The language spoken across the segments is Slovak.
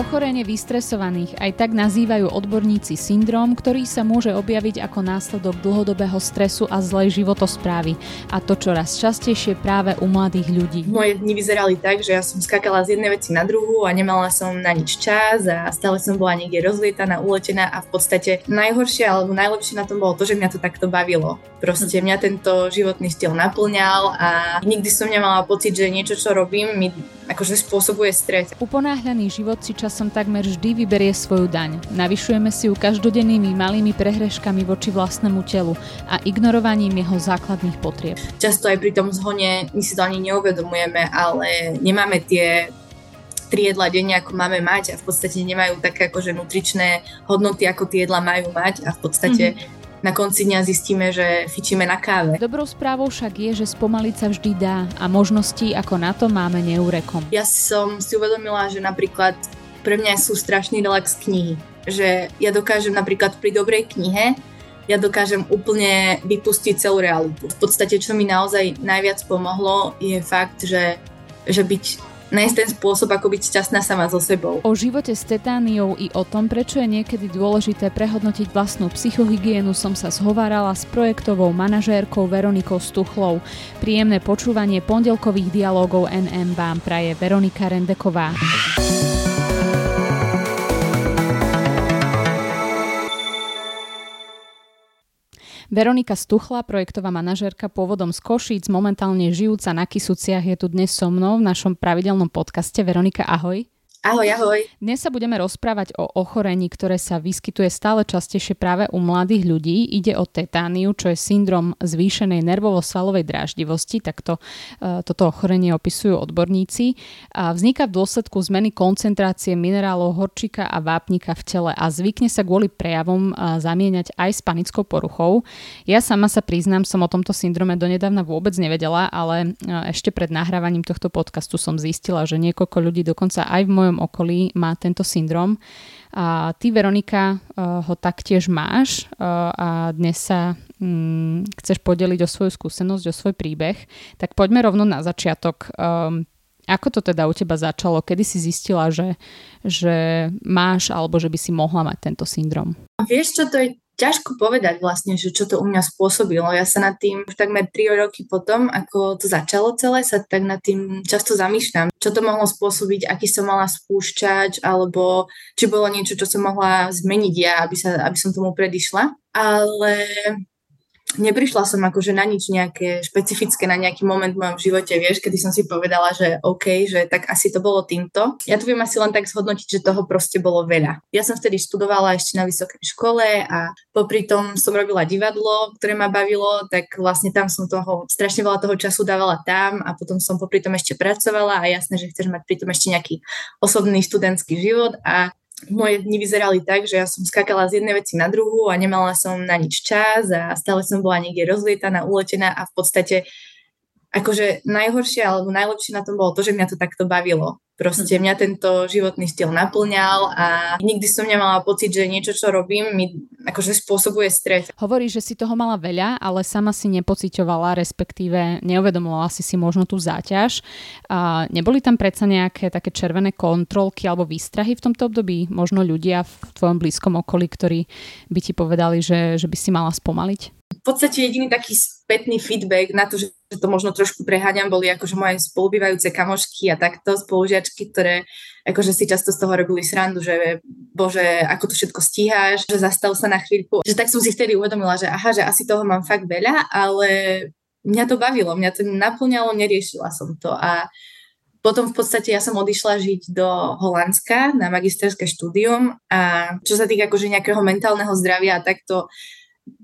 Ochorenie vystresovaných aj tak nazývajú odborníci syndrom, ktorý sa môže objaviť ako následok dlhodobého stresu a zlej životosprávy. A to čoraz častejšie práve u mladých ľudí. Moje dni vyzerali tak, že ja som skakala z jednej veci na druhú a nemala som na nič čas a stále som bola niekde rozlietaná, uletená a v podstate najhoršie alebo najlepšie na tom bolo to, že mňa to takto bavilo. Proste mňa tento životný štýl naplňal a nikdy som nemala pocit, že niečo, čo robím, mi akože spôsobuje stres. Uponáhľaný život si časom takmer vždy vyberie svoju daň. Navyšujeme si ju každodennými malými prehreškami voči vlastnému telu a ignorovaním jeho základných potrieb. Často aj pri tom zhone my si to ani neuvedomujeme, ale nemáme tie tri jedla denne, ako máme mať a v podstate nemajú také akože nutričné hodnoty, ako tie jedla majú mať a v podstate mm-hmm na konci dňa zistíme, že fičíme na káve. Dobrou správou však je, že spomaliť sa vždy dá a možností ako na to máme neúrekom. Ja som si uvedomila, že napríklad pre mňa sú strašný relax knihy. Že ja dokážem napríklad pri dobrej knihe ja dokážem úplne vypustiť celú realitu. V podstate, čo mi naozaj najviac pomohlo, je fakt, že, že byť nájsť ten spôsob, ako byť šťastná sama so sebou. O živote s tetániou i o tom, prečo je niekedy dôležité prehodnotiť vlastnú psychohygienu, som sa zhovárala s projektovou manažérkou Veronikou Stuchlou. Príjemné počúvanie pondelkových dialogov NM vám praje Veronika Rendeková. Veronika Stuchla, projektová manažérka pôvodom z Košíc, momentálne žijúca na Kisuciach, je tu dnes so mnou v našom pravidelnom podcaste. Veronika, ahoj. Ahoj, ahoj. Dnes sa budeme rozprávať o ochorení, ktoré sa vyskytuje stále častejšie práve u mladých ľudí. Ide o tetániu, čo je syndrom zvýšenej nervovo-svalovej dráždivosti, takto e, toto ochorenie opisujú odborníci. A vzniká v dôsledku zmeny koncentrácie minerálov horčika a vápnika v tele a zvykne sa kvôli prejavom e, zamieňať aj s panickou poruchou. Ja sama sa priznám, som o tomto syndrome donedávna vôbec nevedela, ale e, ešte pred nahrávaním tohto podcastu som zistila, že niekoľko ľudí dokonca aj v mojom mojom okolí má tento syndrom. A ty, Veronika, eh, ho taktiež máš eh, a dnes sa mm, chceš podeliť o svoju skúsenosť, o svoj príbeh. Tak poďme rovno na začiatok. Ehm, ako to teda u teba začalo? Kedy si zistila, že, že máš alebo že by si mohla mať tento syndrom? Vieš čo, to je ťažko povedať vlastne, že čo to u mňa spôsobilo. Ja sa nad tým už takmer 3 roky potom, ako to začalo celé, sa tak nad tým často zamýšľam. Čo to mohlo spôsobiť, aký som mala spúšťač, alebo či bolo niečo, čo som mohla zmeniť ja, aby, sa, aby som tomu predišla. Ale neprišla som akože na nič nejaké špecifické, na nejaký moment v mojom živote, vieš, kedy som si povedala, že OK, že tak asi to bolo týmto. Ja tu viem asi len tak zhodnotiť, že toho proste bolo veľa. Ja som vtedy študovala ešte na vysokej škole a popri tom som robila divadlo, ktoré ma bavilo, tak vlastne tam som toho, strašne veľa toho času dávala tam a potom som popri tom ešte pracovala a jasné, že chceš mať pri tom ešte nejaký osobný študentský život a moje dni vyzerali tak, že ja som skakala z jednej veci na druhú a nemala som na nič čas a stále som bola niekde rozlietaná, uletená a v podstate akože najhoršie alebo najlepšie na tom bolo to, že mňa to takto bavilo. Proste mhm. mňa tento životný štýl naplňal a nikdy som nemala pocit, že niečo, čo robím, mi akože spôsobuje stres. Hovorí, že si toho mala veľa, ale sama si nepocitovala, respektíve neuvedomovala si si možno tú záťaž. A neboli tam predsa nejaké také červené kontrolky alebo výstrahy v tomto období? Možno ľudia v tvojom blízkom okolí, ktorí by ti povedali, že, že by si mala spomaliť? V podstate jediný taký spätný feedback na to, že to možno trošku preháňam, boli akože moje spolubývajúce kamošky a takto spolužiačky, ktoré akože si často z toho robili srandu, že bože, ako to všetko stíhaš, že zastav sa na chvíľku. Že tak som si vtedy uvedomila, že aha, že asi toho mám fakt veľa, ale mňa to bavilo, mňa to naplňalo, neriešila som to a potom v podstate ja som odišla žiť do Holandska na magisterské štúdium a čo sa týka akože nejakého mentálneho zdravia a takto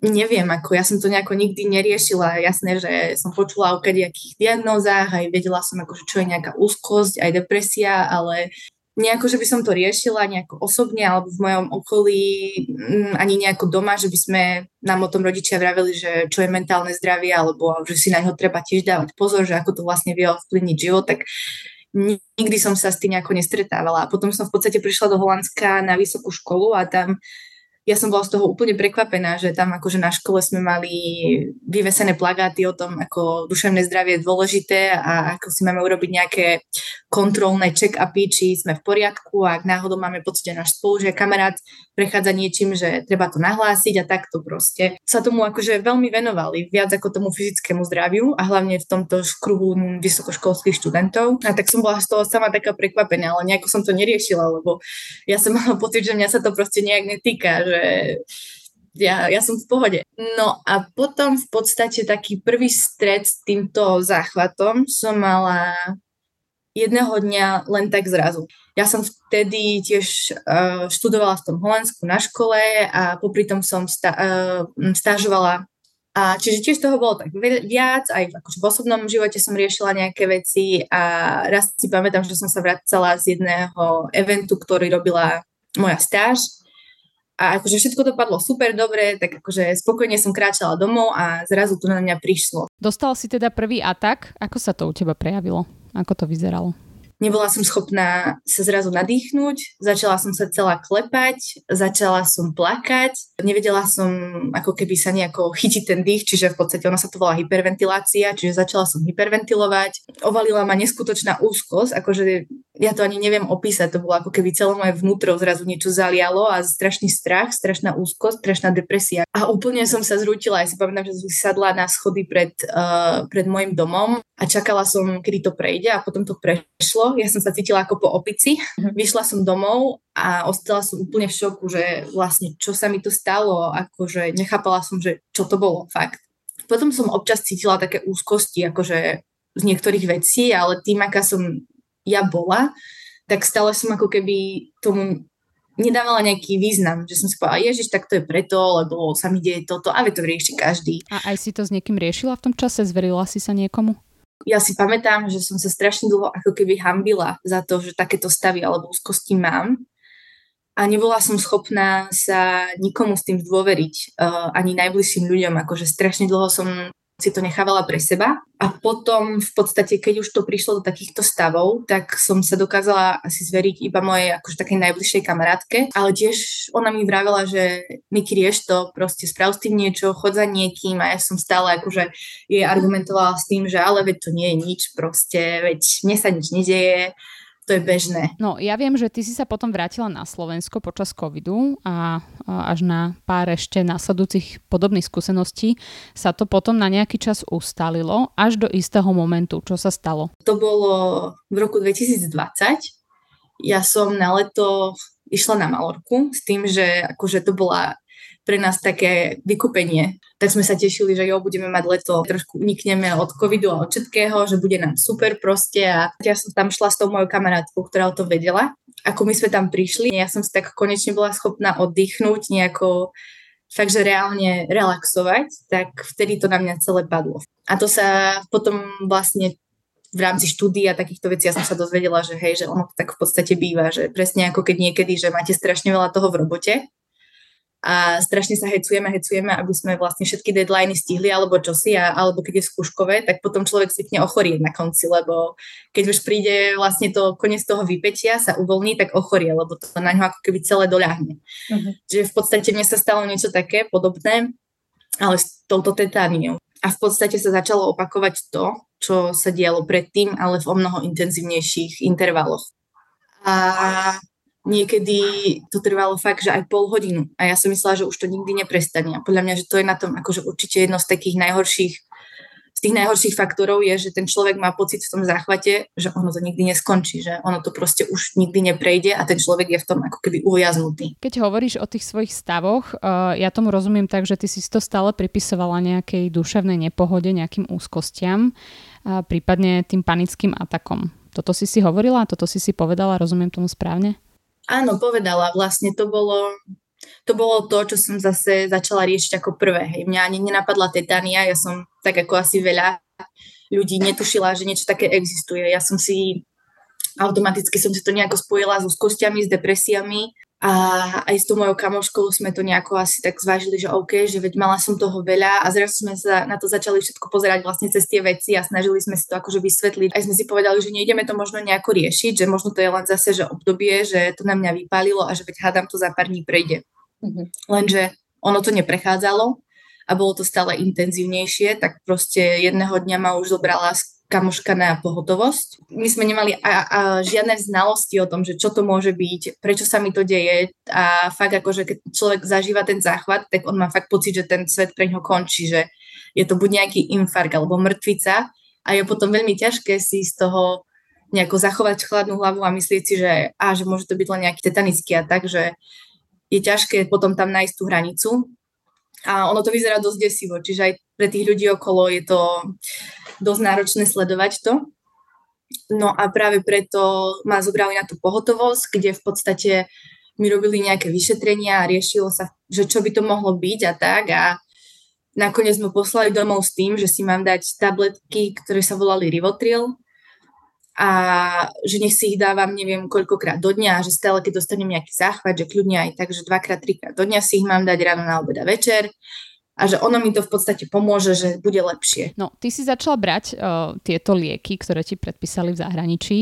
neviem, ako ja som to nejako nikdy neriešila. Jasné, že som počula o kadejakých diagnózach, aj vedela som, akože, čo je nejaká úzkosť, aj depresia, ale nejako, že by som to riešila nejako osobne alebo v mojom okolí, mm, ani nejako doma, že by sme nám o tom rodičia vraveli, že čo je mentálne zdravie, alebo že si na ňo treba tiež dávať pozor, že ako to vlastne vie ovplyvniť život, tak nikdy som sa s tým nejako nestretávala. A potom som v podstate prišla do Holandska na vysokú školu a tam ja som bola z toho úplne prekvapená, že tam akože na škole sme mali vyvesené plagáty o tom, ako duševné zdravie je dôležité a ako si máme urobiť nejaké kontrolné check-upy, či sme v poriadku a ak náhodou máme pocit, že náš spolužiak, kamarát prechádza niečím, že treba to nahlásiť a takto proste. Sa tomu akože veľmi venovali, viac ako tomu fyzickému zdraviu a hlavne v tomto kruhu vysokoškolských študentov. A tak som bola z toho sama taká prekvapená, ale nejako som to neriešila, lebo ja som mala pocit, že mňa sa to proste nejak netýka, že ja, ja som v pohode. No a potom v podstate taký prvý stred s týmto záchvatom som mala jedného dňa len tak zrazu. Ja som vtedy tiež uh, študovala v tom Holandsku na škole a popri tom som stá, uh, stážovala a čiže tiež toho bolo tak viac, aj akože v osobnom živote som riešila nejaké veci a raz si pamätám, že som sa vracala z jedného eventu, ktorý robila moja stáž a akože všetko dopadlo super dobre, tak akože spokojne som kráčala domov a zrazu to na mňa prišlo. Dostal si teda prvý atak, ako sa to u teba prejavilo? Ako to vyzeralo? Nebola som schopná sa zrazu nadýchnuť, začala som sa celá klepať, začala som plakať, nevedela som ako keby sa nejako chytiť ten dých, čiže v podstate ona sa to volá hyperventilácia, čiže začala som hyperventilovať. Ovalila ma neskutočná úzkosť, akože ja to ani neviem opísať, to bolo ako keby celé moje vnútro zrazu niečo zalialo a strašný strach, strašná úzkosť, strašná depresia. A úplne som sa zrútila, ja si pamätám, že som sadla na schody pred, uh, pred môjim domom a čakala som, kedy to prejde a potom to prešlo. Ja som sa cítila ako po opici. Mhm. Vyšla som domov a ostala som úplne v šoku, že vlastne čo sa mi to stalo, akože nechápala som, že čo to bolo fakt. Potom som občas cítila také úzkosti, akože z niektorých vecí, ale tým, aká som ja bola, tak stále som ako keby tomu nedávala nejaký význam, že som si povedala, ježiš, tak to je preto, lebo sa mi deje toto, ale to rieši každý. A aj si to s niekým riešila v tom čase? Zverila si sa niekomu? Ja si pamätám, že som sa strašne dlho ako keby hambila za to, že takéto stavy alebo úzkosti mám. A nebola som schopná sa nikomu s tým dôveriť, uh, ani najbližším ľuďom. Akože strašne dlho som si to nechávala pre seba. A potom v podstate, keď už to prišlo do takýchto stavov, tak som sa dokázala asi zveriť iba mojej akože takej najbližšej kamarátke, ale tiež ona mi vravela, že Miki rieš to, proste sprav s tým niečo, chod za niekým. A ja som stále akože jej argumentovala s tým, že ale veď to nie je nič, proste, veď mne sa nič nedieje, to je bežné. No, ja viem, že ty si sa potom vrátila na Slovensko počas covidu a, až na pár ešte následujúcich podobných skúseností sa to potom na nejaký čas ustalilo až do istého momentu. Čo sa stalo? To bolo v roku 2020. Ja som na leto išla na Malorku s tým, že akože to bola pre nás také vykúpenie. Tak sme sa tešili, že jo, budeme mať leto, trošku unikneme od covidu a od všetkého, že bude nám super proste a ja som tam šla s tou mojou kamarátkou, ktorá o to vedela. Ako my sme tam prišli, ja som si tak konečne bola schopná oddychnúť, nejako fakt, že reálne relaxovať, tak vtedy to na mňa celé padlo. A to sa potom vlastne v rámci štúdia takýchto vecí ja som sa dozvedela, že hej, že ono tak v podstate býva, že presne ako keď niekedy, že máte strašne veľa toho v robote a strašne sa hecujeme, hecujeme, aby sme vlastne všetky deadliny stihli alebo čosi, a, alebo keď je skúškové, tak potom človek zvykne ochorieť na konci, lebo keď už príde vlastne to koniec toho vypetia, sa uvoľní, tak ochorie, lebo to na ňo ako keby celé doľahne. Uh-huh. Čiže v podstate mne sa stalo niečo také podobné, ale s touto tetániou. A v podstate sa začalo opakovať to, čo sa dialo predtým, ale v o mnoho intenzívnejších intervaloch. A niekedy to trvalo fakt, že aj pol hodinu. A ja som myslela, že už to nikdy neprestane. A podľa mňa, že to je na tom akože určite jedno z takých najhorších z tých najhorších faktorov je, že ten človek má pocit v tom záchvate, že ono to nikdy neskončí, že ono to proste už nikdy neprejde a ten človek je v tom ako keby uviaznutý. Keď hovoríš o tých svojich stavoch, uh, ja tomu rozumiem tak, že ty si to stále pripisovala nejakej duševnej nepohode, nejakým úzkostiam, prípadne tým panickým atakom. Toto si si hovorila, toto si si povedala, rozumiem tomu správne? Áno, povedala. Vlastne to bolo, to bolo to, čo som zase začala riešiť ako prvé. Hej. Mňa ani nenapadla tetania, ja som tak ako asi veľa ľudí netušila, že niečo také existuje. Ja som si automaticky som si to nejako spojila s úzkostiami, s depresiami a aj s tou mojou kamoškou sme to nejako asi tak zvážili, že OK, že veď mala som toho veľa a zrazu sme sa na to začali všetko pozerať vlastne cez tie veci a snažili sme si to akože vysvetliť. Aj sme si povedali, že nejdeme to možno nejako riešiť, že možno to je len zase, že obdobie, že to na mňa vypálilo a že veď hádam to za pár dní prejde. Mm-hmm. Lenže ono to neprechádzalo a bolo to stále intenzívnejšie, tak proste jedného dňa ma už zobrala kamoška na pohotovosť. My sme nemali a, a žiadne znalosti o tom, že čo to môže byť, prečo sa mi to deje a fakt že keď človek zažíva ten záchvat, tak on má fakt pocit, že ten svet pre ňo končí, že je to buď nejaký infarkt alebo mŕtvica a je potom veľmi ťažké si z toho nejako zachovať chladnú hlavu a myslieť si, že, á, že môže to byť len nejaký tetanický a tak, že je ťažké potom tam nájsť tú hranicu. A ono to vyzerá dosť desivo, čiže aj pre tých ľudí okolo je to dosť náročné sledovať to. No a práve preto ma zobrali na tú pohotovosť, kde v podstate mi robili nejaké vyšetrenia a riešilo sa, že čo by to mohlo byť a tak. A nakoniec sme poslali domov s tým, že si mám dať tabletky, ktoré sa volali Rivotril, a že nech si ich dávam neviem koľkokrát do dňa, že stále keď dostanem nejaký záchvat, že kľudne aj tak, že dvakrát, trikrát do dňa si ich mám dať ráno na obeda večer a že ono mi to v podstate pomôže, že bude lepšie. No, ty si začala brať uh, tieto lieky, ktoré ti predpísali v zahraničí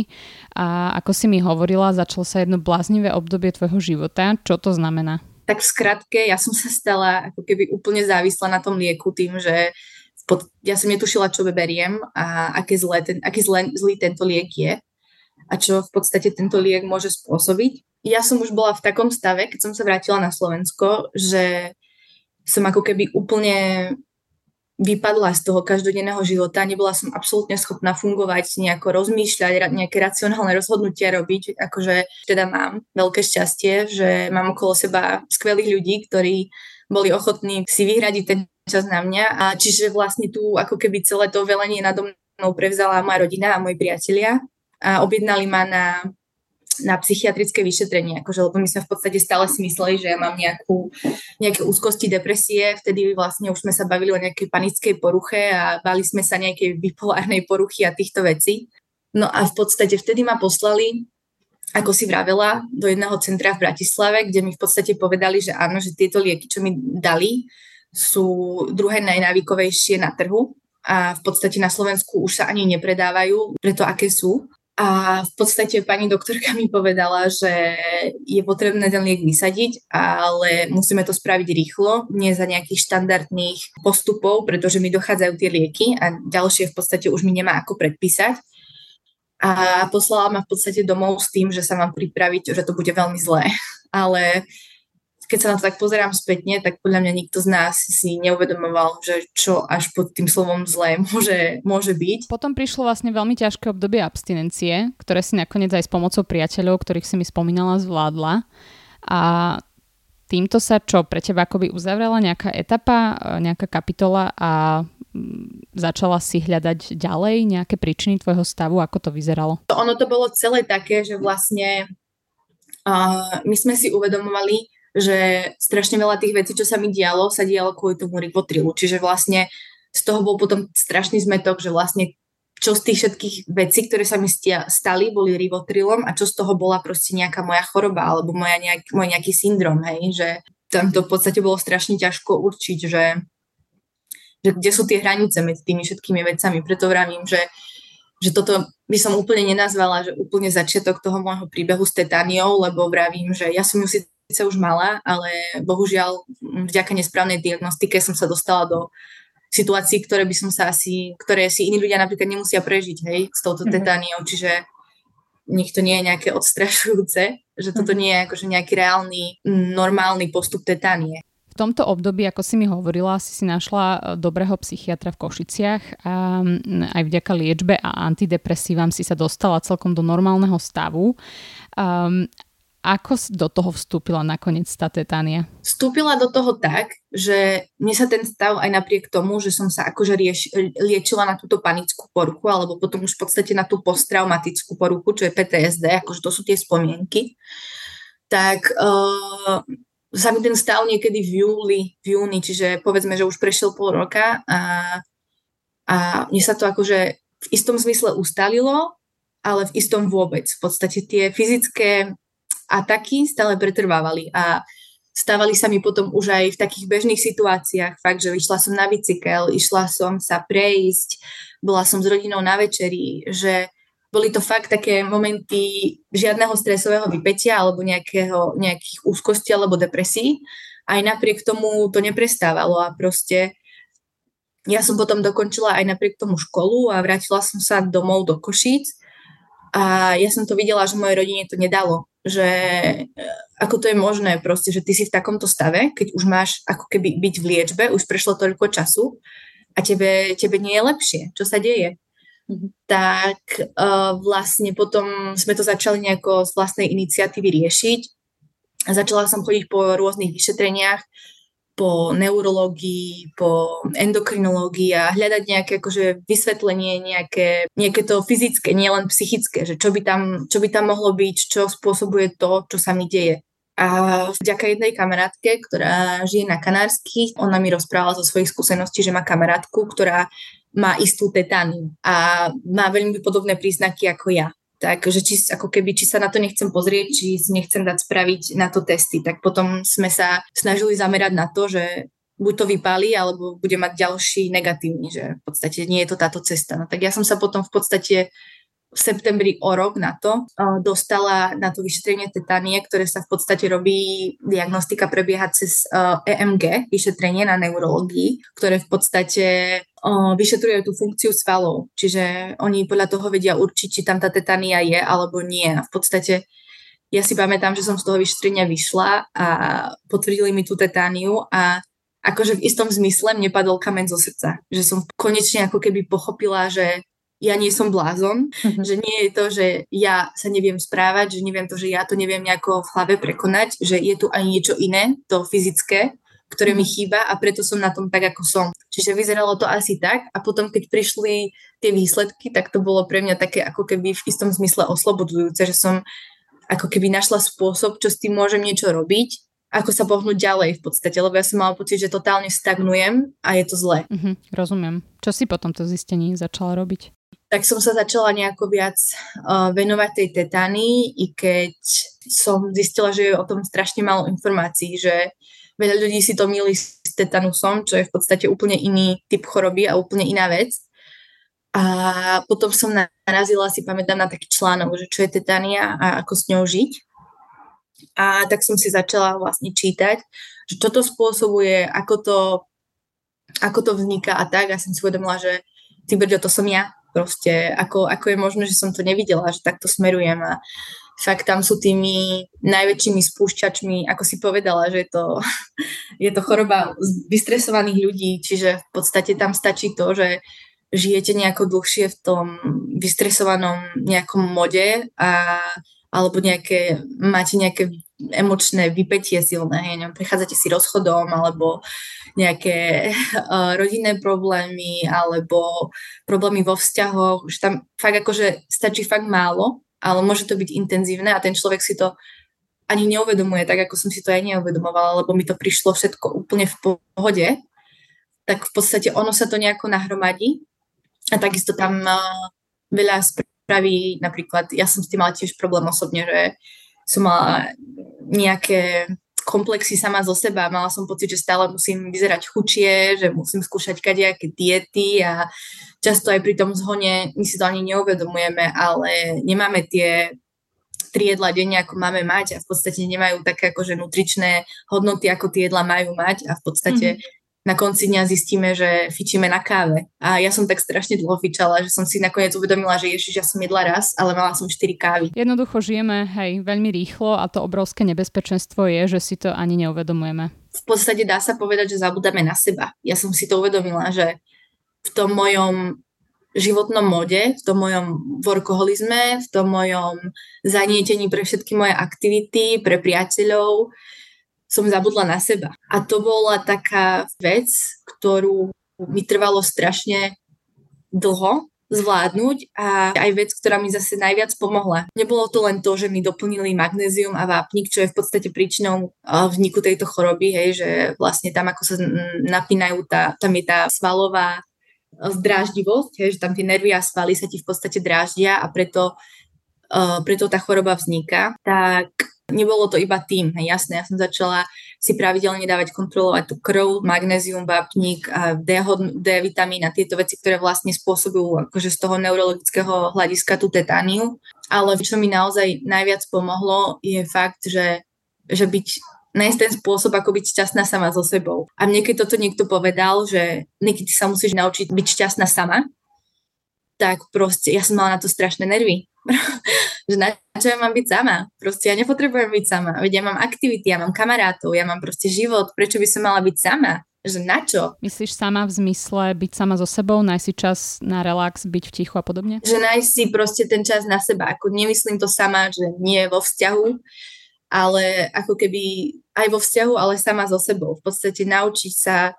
a ako si mi hovorila, začalo sa jedno bláznivé obdobie tvojho života. Čo to znamená? Tak v skratke, ja som sa stala ako keby úplne závislá na tom lieku tým, že pod, ja som netušila, čo beriem a aké zlé ten, aký zlé, zlý tento liek je a čo v podstate tento liek môže spôsobiť. Ja som už bola v takom stave, keď som sa vrátila na Slovensko, že som ako keby úplne vypadla z toho každodenného života, nebola som absolútne schopná fungovať, nejako rozmýšľať, nejaké racionálne rozhodnutia robiť, akože teda mám veľké šťastie, že mám okolo seba skvelých ľudí, ktorí boli ochotní si vyhradiť ten čas na mňa. A čiže vlastne tu ako keby celé to velenie nado mnou prevzala moja rodina a moji priatelia. A objednali ma na, na psychiatrické vyšetrenie, akože, lebo my sme v podstate stále si mysleli, že ja mám nejakú, nejaké úzkosti, depresie, vtedy vlastne už sme sa bavili o nejakej panickej poruche a bali sme sa nejakej bipolárnej poruchy a týchto vecí. No a v podstate vtedy ma poslali ako si vravela, do jedného centra v Bratislave, kde mi v podstate povedali, že áno, že tieto lieky, čo mi dali, sú druhé najnávykovejšie na trhu a v podstate na Slovensku už sa ani nepredávajú, preto aké sú. A v podstate pani doktorka mi povedala, že je potrebné ten liek vysadiť, ale musíme to spraviť rýchlo, nie za nejakých štandardných postupov, pretože mi dochádzajú tie lieky a ďalšie v podstate už mi nemá ako predpísať. A poslala ma v podstate domov s tým, že sa mám pripraviť, že to bude veľmi zlé. Ale keď sa na to tak pozerám spätne, tak podľa mňa nikto z nás si neuvedomoval, že čo až pod tým slovom zlé môže, môže byť. Potom prišlo vlastne veľmi ťažké obdobie abstinencie, ktoré si nakoniec aj s pomocou priateľov, ktorých si mi spomínala, zvládla. A týmto sa čo pre teba akoby uzavrela nejaká etapa, nejaká kapitola a mm, začala si hľadať ďalej nejaké príčiny tvojho stavu, ako to vyzeralo? Ono to bolo celé také, že vlastne uh, my sme si uvedomovali, že strašne veľa tých vecí, čo sa mi dialo, sa dialo kvôli tomu rivotrilu. Čiže vlastne z toho bol potom strašný zmetok, že vlastne čo z tých všetkých vecí, ktoré sa mi stali, boli rivotrilom a čo z toho bola proste nejaká moja choroba alebo moja nejak, môj nejaký syndrom, hej, že tam to v podstate bolo strašne ťažko určiť, že, že kde sú tie hranice medzi tými všetkými vecami. Preto vravím, že, že toto by som úplne nenazvala, že úplne začiatok toho môjho príbehu s tetániou, lebo vravím, že ja som ju si síce už mala, ale bohužiaľ vďaka nesprávnej diagnostike som sa dostala do situácií, ktoré by som sa asi, ktoré si iní ľudia napríklad nemusia prežiť, hej, s touto mm-hmm. tetániou, čiže nech to nie je nejaké odstrašujúce, že toto mhm. nie je akože nejaký reálny, normálny postup tetánie. V tomto období, ako si mi hovorila, si si našla e, dobrého psychiatra v Košiciach a aj vďaka liečbe a antidepresívam si sa dostala celkom do normálneho stavu. Um, ako do toho vstúpila nakoniec tá tetánia? Vstúpila do toho tak, že mne sa ten stav aj napriek tomu, že som sa akože rieš, liečila na túto panickú poruchu, alebo potom už v podstate na tú posttraumatickú poruchu, čo je PTSD, akože to sú tie spomienky, tak uh, sa mi ten stav niekedy v júli, v júni, čiže povedzme, že už prešiel pol roka a, a mne sa to akože v istom zmysle ustalilo, ale v istom vôbec. V podstate tie fyzické a takí stále pretrvávali a stávali sa mi potom už aj v takých bežných situáciách, fakt, že išla som na bicykel, išla som sa prejsť, bola som s rodinou na večeri, že boli to fakt také momenty žiadneho stresového vypetia alebo nejakého, nejakých úzkosti alebo depresí, aj napriek tomu to neprestávalo a proste ja som potom dokončila aj napriek tomu školu a vrátila som sa domov do Košíc a ja som to videla, že mojej rodine to nedalo, že e, ako to je možné proste, že ty si v takomto stave, keď už máš ako keby byť v liečbe, už prešlo toľko času a tebe, tebe nie je lepšie, čo sa deje. Mm-hmm. Tak uh, vlastne potom sme to začali nejako z vlastnej iniciatívy riešiť. Začala som chodiť po rôznych vyšetreniach, po neurológii, po endokrinológii a hľadať nejaké akože vysvetlenie, nejaké, nejaké to fyzické, nielen psychické, že čo by, tam, čo by tam mohlo byť, čo spôsobuje to, čo sa mi deje. A vďaka jednej kamarátke, ktorá žije na Kanárskych, ona mi rozprávala zo svojich skúseností, že má kamarátku, ktorá má istú tetániu a má veľmi podobné príznaky ako ja takže či, ako keby, či sa na to nechcem pozrieť, či si nechcem dať spraviť na to testy. Tak potom sme sa snažili zamerať na to, že buď to vypáli, alebo bude mať ďalší negatívny, že v podstate nie je to táto cesta. No tak ja som sa potom v podstate v septembri o rok na to dostala na to vyšetrenie tetanie, ktoré sa v podstate robí, diagnostika prebieha cez EMG, vyšetrenie na neurológii, ktoré v podstate vyšetruje tú funkciu svalov. Čiže oni podľa toho vedia určiť, či tam tá tetania je alebo nie. A v podstate ja si pamätám, že som z toho vyšetrenia vyšla a potvrdili mi tú tetániu a akože v istom zmysle mne padol kamen zo srdca. Že som konečne ako keby pochopila, že ja nie som blázon, uh-huh. že nie je to, že ja sa neviem správať, že neviem to, že ja to neviem nejako v hlave prekonať, že je tu aj niečo iné, to fyzické, ktoré mi mhm. chýba a preto som na tom tak, ako som. Čiže vyzeralo to asi tak a potom, keď prišli tie výsledky, tak to bolo pre mňa také ako keby v istom zmysle oslobodzujúce, že som ako keby našla spôsob, čo s tým môžem niečo robiť ako sa pohnúť ďalej v podstate, lebo ja som mala pocit, že totálne stagnujem a je to zlé. Uh-huh, rozumiem. Čo si potom to zistení začala robiť? Tak som sa začala nejako viac uh, venovať tej tetánii, i keď som zistila, že je o tom strašne málo informácií, že veľa ľudí si to milí s tetanusom, čo je v podstate úplne iný typ choroby a úplne iná vec. A potom som narazila, si pamätám na taký článok, že čo je tetania a ako s ňou žiť. A tak som si začala vlastne čítať, že čo to spôsobuje, ako to, ako to vzniká a tak. A som si uvedomila, že ty brďo, to som ja proste, ako, ako je možné, že som to nevidela, že takto smerujem a fakt tam sú tými najväčšími spúšťačmi, ako si povedala, že je to, je to choroba vystresovaných ľudí, čiže v podstate tam stačí to, že žijete nejako dlhšie v tom vystresovanom nejakom mode a alebo nejaké, máte nejaké emočné vypetie silné, hej, neviem, prechádzate si rozchodom, alebo nejaké uh, rodinné problémy, alebo problémy vo vzťahoch, že tam fakt akože stačí fakt málo, ale môže to byť intenzívne a ten človek si to ani neuvedomuje, tak ako som si to aj neuvedomovala, lebo mi to prišlo všetko úplne v pohode, tak v podstate ono sa to nejako nahromadí a takisto tam uh, veľa spraví, napríklad, ja som s tým mala tiež problém osobne, že som mala nejaké komplexy sama zo seba. Mala som pocit, že stále musím vyzerať chučie, že musím skúšať kadejaké diety a často aj pri tom zhone my si to ani neuvedomujeme, ale nemáme tie tri jedla denne, ako máme mať a v podstate nemajú také akože nutričné hodnoty, ako tie jedla majú mať a v podstate mm-hmm na konci dňa zistíme, že fičíme na káve. A ja som tak strašne dlho fičala, že som si nakoniec uvedomila, že ježiš, ja som jedla raz, ale mala som 4 kávy. Jednoducho žijeme, hej, veľmi rýchlo a to obrovské nebezpečenstvo je, že si to ani neuvedomujeme. V podstate dá sa povedať, že zabudáme na seba. Ja som si to uvedomila, že v tom mojom životnom mode, v tom mojom workoholizme, v tom mojom zanietení pre všetky moje aktivity, pre priateľov, som zabudla na seba. A to bola taká vec, ktorú mi trvalo strašne dlho zvládnuť a aj vec, ktorá mi zase najviac pomohla. Nebolo to len to, že mi doplnili magnézium a vápnik, čo je v podstate príčinou vzniku tejto choroby, hej, že vlastne tam, ako sa napínajú, tá, tam je tá svalová zdráždivosť, hej, že tam tie nervy a svaly sa ti v podstate dráždia a preto, preto tá choroba vzniká, tak Nebolo to iba tým, hej, jasné, ja som začala si pravidelne dávať kontrolovať tú krv, magnézium, vápnik, D, D vitamín a tieto veci, ktoré vlastne spôsobujú akože z toho neurologického hľadiska tú tetániu. Ale čo mi naozaj najviac pomohlo je fakt, že, že byť nájsť ten spôsob, ako byť šťastná sama so sebou. A mne keď toto niekto povedal, že niekedy sa musíš naučiť byť šťastná sama, tak proste ja som mala na to strašné nervy. že na čo ja mám byť sama? Proste ja nepotrebujem byť sama. Veď ja mám aktivity, ja mám kamarátov, ja mám proste život. Prečo by som mala byť sama? Že na čo? Myslíš sama v zmysle byť sama so sebou, nájsť si čas na relax, byť v tichu a podobne? Že nájsť si proste ten čas na seba. Ako nemyslím to sama, že nie vo vzťahu, ale ako keby aj vo vzťahu, ale sama so sebou. V podstate naučiť sa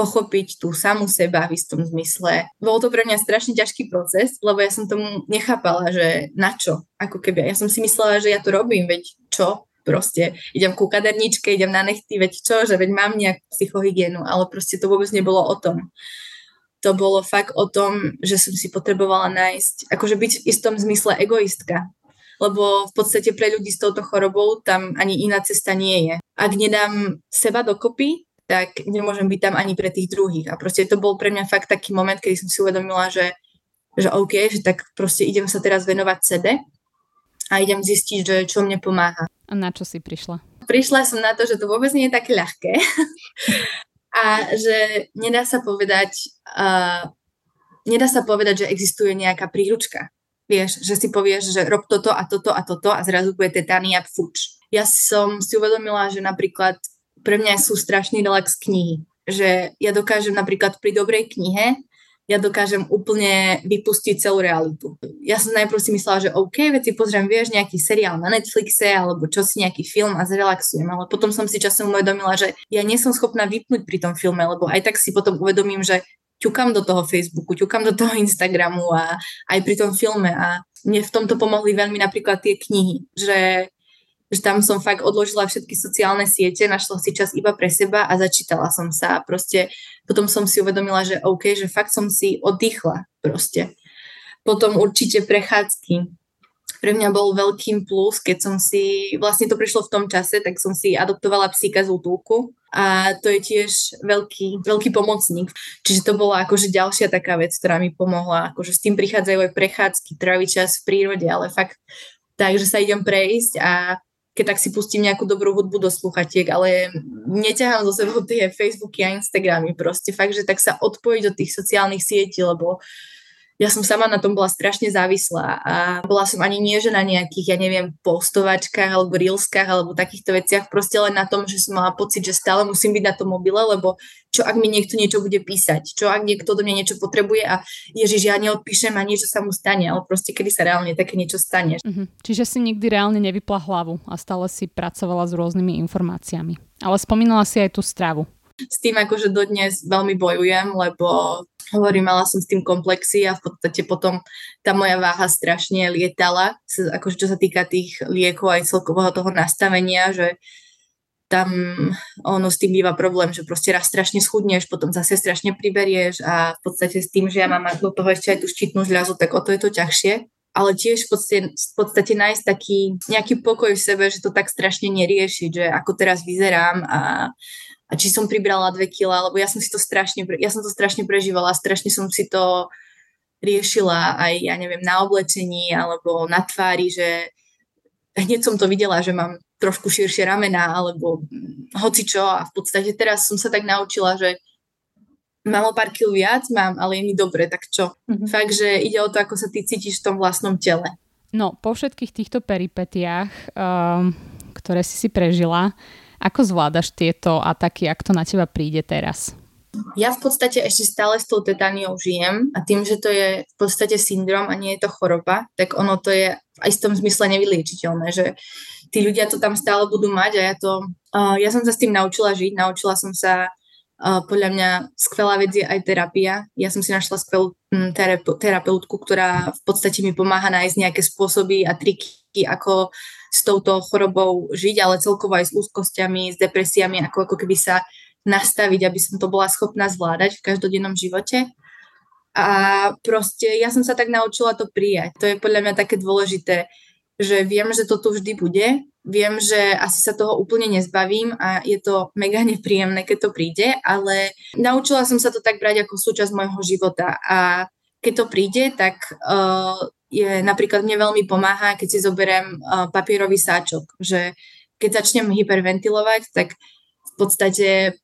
pochopiť tú samú seba v istom zmysle. Bol to pre mňa strašne ťažký proces, lebo ja som tomu nechápala, že na čo, ako keby. Ja som si myslela, že ja to robím, veď čo, proste idem ku kaderničke, idem na nechty, veď čo, že veď mám nejakú psychohygienu, ale proste to vôbec nebolo o tom. To bolo fakt o tom, že som si potrebovala nájsť, akože byť v istom zmysle egoistka, lebo v podstate pre ľudí s touto chorobou tam ani iná cesta nie je. Ak nedám seba dokopy, tak nemôžem byť tam ani pre tých druhých. A proste to bol pre mňa fakt taký moment, kedy som si uvedomila, že, že OK, že tak proste idem sa teraz venovať sebe a idem zistiť, že čo mne pomáha. A na čo si prišla? Prišla som na to, že to vôbec nie je také ľahké a že nedá sa povedať, uh, nedá sa povedať, že existuje nejaká príručka. Vieš, že si povieš, že rob toto a toto a toto a zrazu bude tetania fuč. Ja som si uvedomila, že napríklad pre mňa sú strašný relax knihy. Že ja dokážem napríklad pri dobrej knihe ja dokážem úplne vypustiť celú realitu. Ja som najprv si myslela, že OK, veď si pozriem, vieš, nejaký seriál na Netflixe alebo čo si nejaký film a zrelaxujem, ale potom som si časom uvedomila, že ja nie som schopná vypnúť pri tom filme, lebo aj tak si potom uvedomím, že ťukám do toho Facebooku, ťukám do toho Instagramu a aj pri tom filme a mne v tomto pomohli veľmi napríklad tie knihy, že že tam som fakt odložila všetky sociálne siete, našla si čas iba pre seba a začítala som sa. Proste potom som si uvedomila, že OK, že fakt som si oddychla proste. Potom určite prechádzky. Pre mňa bol veľkým plus, keď som si, vlastne to prišlo v tom čase, tak som si adoptovala psíka z útulku a to je tiež veľký, veľký pomocník. Čiže to bola akože ďalšia taká vec, ktorá mi pomohla. Akože s tým prichádzajú aj prechádzky, tráviť čas v prírode, ale fakt tak, že sa idem prejsť a keď tak si pustím nejakú dobrú hudbu do sluchatiek, ale neťahám zo sebou tie Facebooky a Instagramy proste. Fakt, že tak sa odpojiť od tých sociálnych sietí, lebo ja som sama na tom bola strašne závislá a bola som ani nie, že na nejakých, ja neviem, postovačkách alebo reelskách alebo takýchto veciach, proste len na tom, že som mala pocit, že stále musím byť na tom mobile, lebo čo ak mi niekto niečo bude písať, čo ak niekto do mňa niečo potrebuje a ježiš, ja neodpíšem a niečo sa mu stane, ale proste kedy sa reálne také niečo stane. Uh-huh. Čiže si nikdy reálne nevypla hlavu a stále si pracovala s rôznymi informáciami. Ale spomínala si aj tú stravu. S tým akože dodnes veľmi bojujem, lebo hovorím, mala som s tým komplexy a v podstate potom tá moja váha strašne lietala, akože čo sa týka tých liekov aj celkového toho nastavenia, že tam ono s tým býva problém, že proste raz strašne schudneš, potom zase strašne priberieš a v podstate s tým, že ja mám do toho ešte aj tú štítnu žľazu, tak o to je to ťažšie. Ale tiež v podstate, v podstate nájsť taký nejaký pokoj v sebe, že to tak strašne neriešiť, že ako teraz vyzerám a a či som pribrala dve kila, lebo ja som si to strašne, ja som to strašne prežívala, strašne som si to riešila aj, ja neviem, na oblečení alebo na tvári, že hneď som to videla, že mám trošku širšie ramena alebo hoci čo a v podstate teraz som sa tak naučila, že mám o pár kil viac, mám, ale je mi dobre, tak čo? Mm-hmm. Fakt, že ide o to, ako sa ty cítiš v tom vlastnom tele. No, po všetkých týchto peripetiách, um, ktoré si si prežila, ako zvládaš tieto ataky, ak to na teba príde teraz? Ja v podstate ešte stále s tou tetániou žijem a tým, že to je v podstate syndrom a nie je to choroba, tak ono to je v tom zmysle nevyliečiteľné, že tí ľudia to tam stále budú mať a ja to, uh, ja som sa s tým naučila žiť, naučila som sa uh, podľa mňa skvelá vec je aj terapia. Ja som si našla skvelú um, terapeutku, ktorá v podstate mi pomáha nájsť nejaké spôsoby a triky, ako s touto chorobou žiť, ale celkovo aj s úzkosťami, s depresiami, ako, ako keby sa nastaviť, aby som to bola schopná zvládať v každodennom živote. A proste ja som sa tak naučila to prijať. To je podľa mňa také dôležité, že viem, že to tu vždy bude, viem, že asi sa toho úplne nezbavím a je to mega nepríjemné, keď to príde, ale naučila som sa to tak brať ako súčasť môjho života a keď to príde, tak uh, je napríklad mne veľmi pomáha, keď si zoberiem papierový sáčok, že keď začnem hyperventilovať, tak v podstate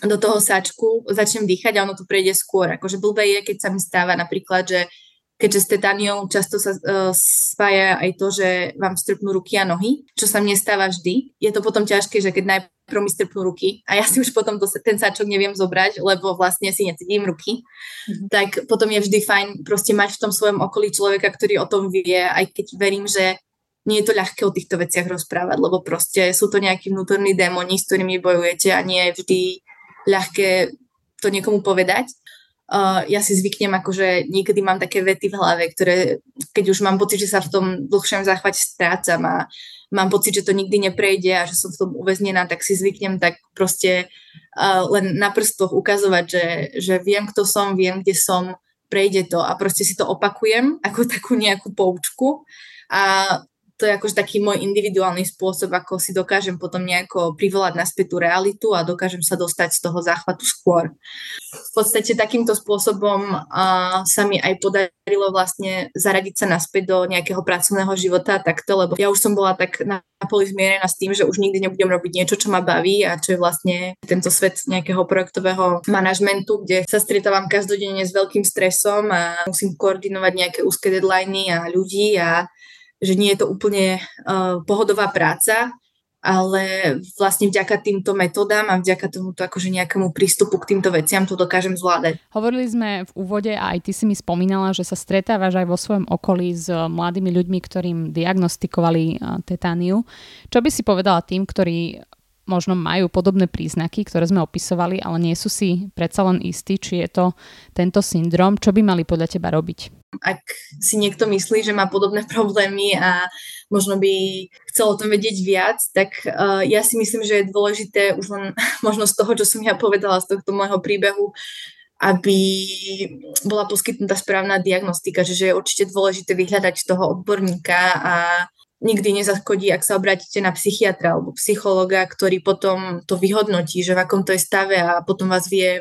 do toho sáčku začnem dýchať a ono to prejde skôr. Akože blbé je, keď sa mi stáva napríklad, že keďže s tetániou často sa uh, spája aj to, že vám strpnú ruky a nohy, čo sa mne stáva vždy. Je to potom ťažké, že keď najprv mi strpnú ruky a ja si už potom to, ten sáčok neviem zobrať, lebo vlastne si necítim ruky, mm-hmm. tak potom je vždy fajn proste mať v tom svojom okolí človeka, ktorý o tom vie, aj keď verím, že nie je to ľahké o týchto veciach rozprávať, lebo proste sú to nejakí vnútorní démoni, s ktorými bojujete a nie je vždy ľahké to niekomu povedať uh, ja si zvyknem, akože niekedy mám také vety v hlave, ktoré, keď už mám pocit, že sa v tom dlhšom záchvate strácam a mám pocit, že to nikdy neprejde a že som v tom uväznená, tak si zvyknem tak proste uh, len na prstoch ukazovať, že, že viem, kto som, viem, kde som, prejde to. A proste si to opakujem ako takú nejakú poučku. A to je akože taký môj individuálny spôsob, ako si dokážem potom nejako privolať naspäť tú realitu a dokážem sa dostať z toho záchvatu skôr. V podstate takýmto spôsobom uh, sa mi aj podarilo vlastne zaradiť sa naspäť do nejakého pracovného života takto, lebo ja už som bola tak na poli zmierená s tým, že už nikdy nebudem robiť niečo, čo ma baví a čo je vlastne tento svet nejakého projektového manažmentu, kde sa stretávam každodenne s veľkým stresom a musím koordinovať nejaké úzke deadliny a ľudí a že nie je to úplne uh, pohodová práca, ale vlastne vďaka týmto metodám a vďaka tomuto akože nejakému prístupu k týmto veciam to dokážem zvládať. Hovorili sme v úvode a aj ty si mi spomínala, že sa stretávaš aj vo svojom okolí s mladými ľuďmi, ktorým diagnostikovali tetániu. Čo by si povedala tým, ktorí možno majú podobné príznaky, ktoré sme opisovali, ale nie sú si predsa len istí, či je to tento syndrom, čo by mali podľa teba robiť? ak si niekto myslí, že má podobné problémy a možno by chcel o tom vedieť viac, tak uh, ja si myslím, že je dôležité už len možno z toho, čo som ja povedala, z tohto môjho príbehu, aby bola poskytnutá správna diagnostika, že je určite dôležité vyhľadať toho odborníka a nikdy nezachodí, ak sa obrátite na psychiatra alebo psychologa, ktorý potom to vyhodnotí, že v akom to je stave a potom vás vie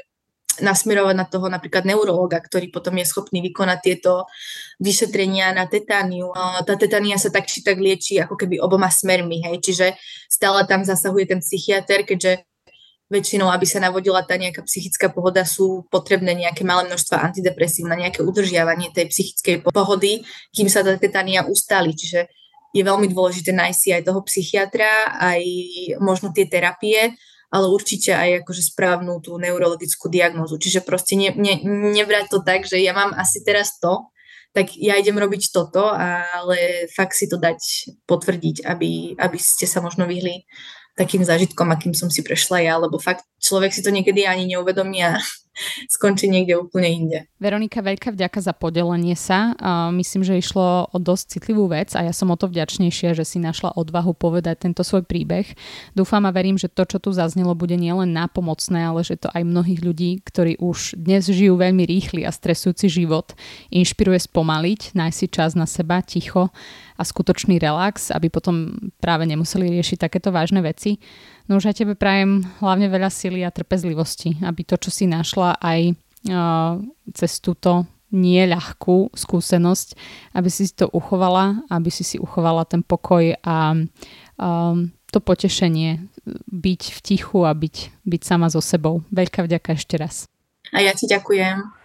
nasmerovať na toho napríklad neurologa, ktorý potom je schopný vykonať tieto vyšetrenia na tetániu. Tá tetánia sa tak či tak lieči ako keby oboma smermi, hej, čiže stále tam zasahuje ten psychiatr, keďže väčšinou, aby sa navodila tá nejaká psychická pohoda, sú potrebné nejaké malé množstva antidepresív na nejaké udržiavanie tej psychickej pohody, kým sa tá tetánia ustali. Čiže je veľmi dôležité nájsť si aj toho psychiatra, aj možno tie terapie, ale určite aj akože správnu tú neurologickú diagnózu. Čiže proste ne, ne, nebrať to tak, že ja mám asi teraz to, tak ja idem robiť toto, ale fakt si to dať potvrdiť, aby, aby ste sa možno vyhli takým zážitkom, akým som si prešla ja, lebo fakt človek si to niekedy ani neuvedomí a skončí niekde úplne inde. Veronika, veľká vďaka za podelenie sa. Myslím, že išlo o dosť citlivú vec a ja som o to vďačnejšia, že si našla odvahu povedať tento svoj príbeh. Dúfam a verím, že to, čo tu zaznelo, bude nielen nápomocné, ale že to aj mnohých ľudí, ktorí už dnes žijú veľmi rýchly a stresujúci život, inšpiruje spomaliť, nájsť si čas na seba, ticho a skutočný relax, aby potom práve nemuseli riešiť takéto vážne veci. No už aj tebe prajem hlavne veľa sily a trpezlivosti, aby to, čo si našla aj uh, cez túto nie ľahkú skúsenosť, aby si to uchovala, aby si si uchovala ten pokoj a um, to potešenie byť v tichu a byť, byť sama so sebou. Veľká vďaka ešte raz. A ja ti ďakujem.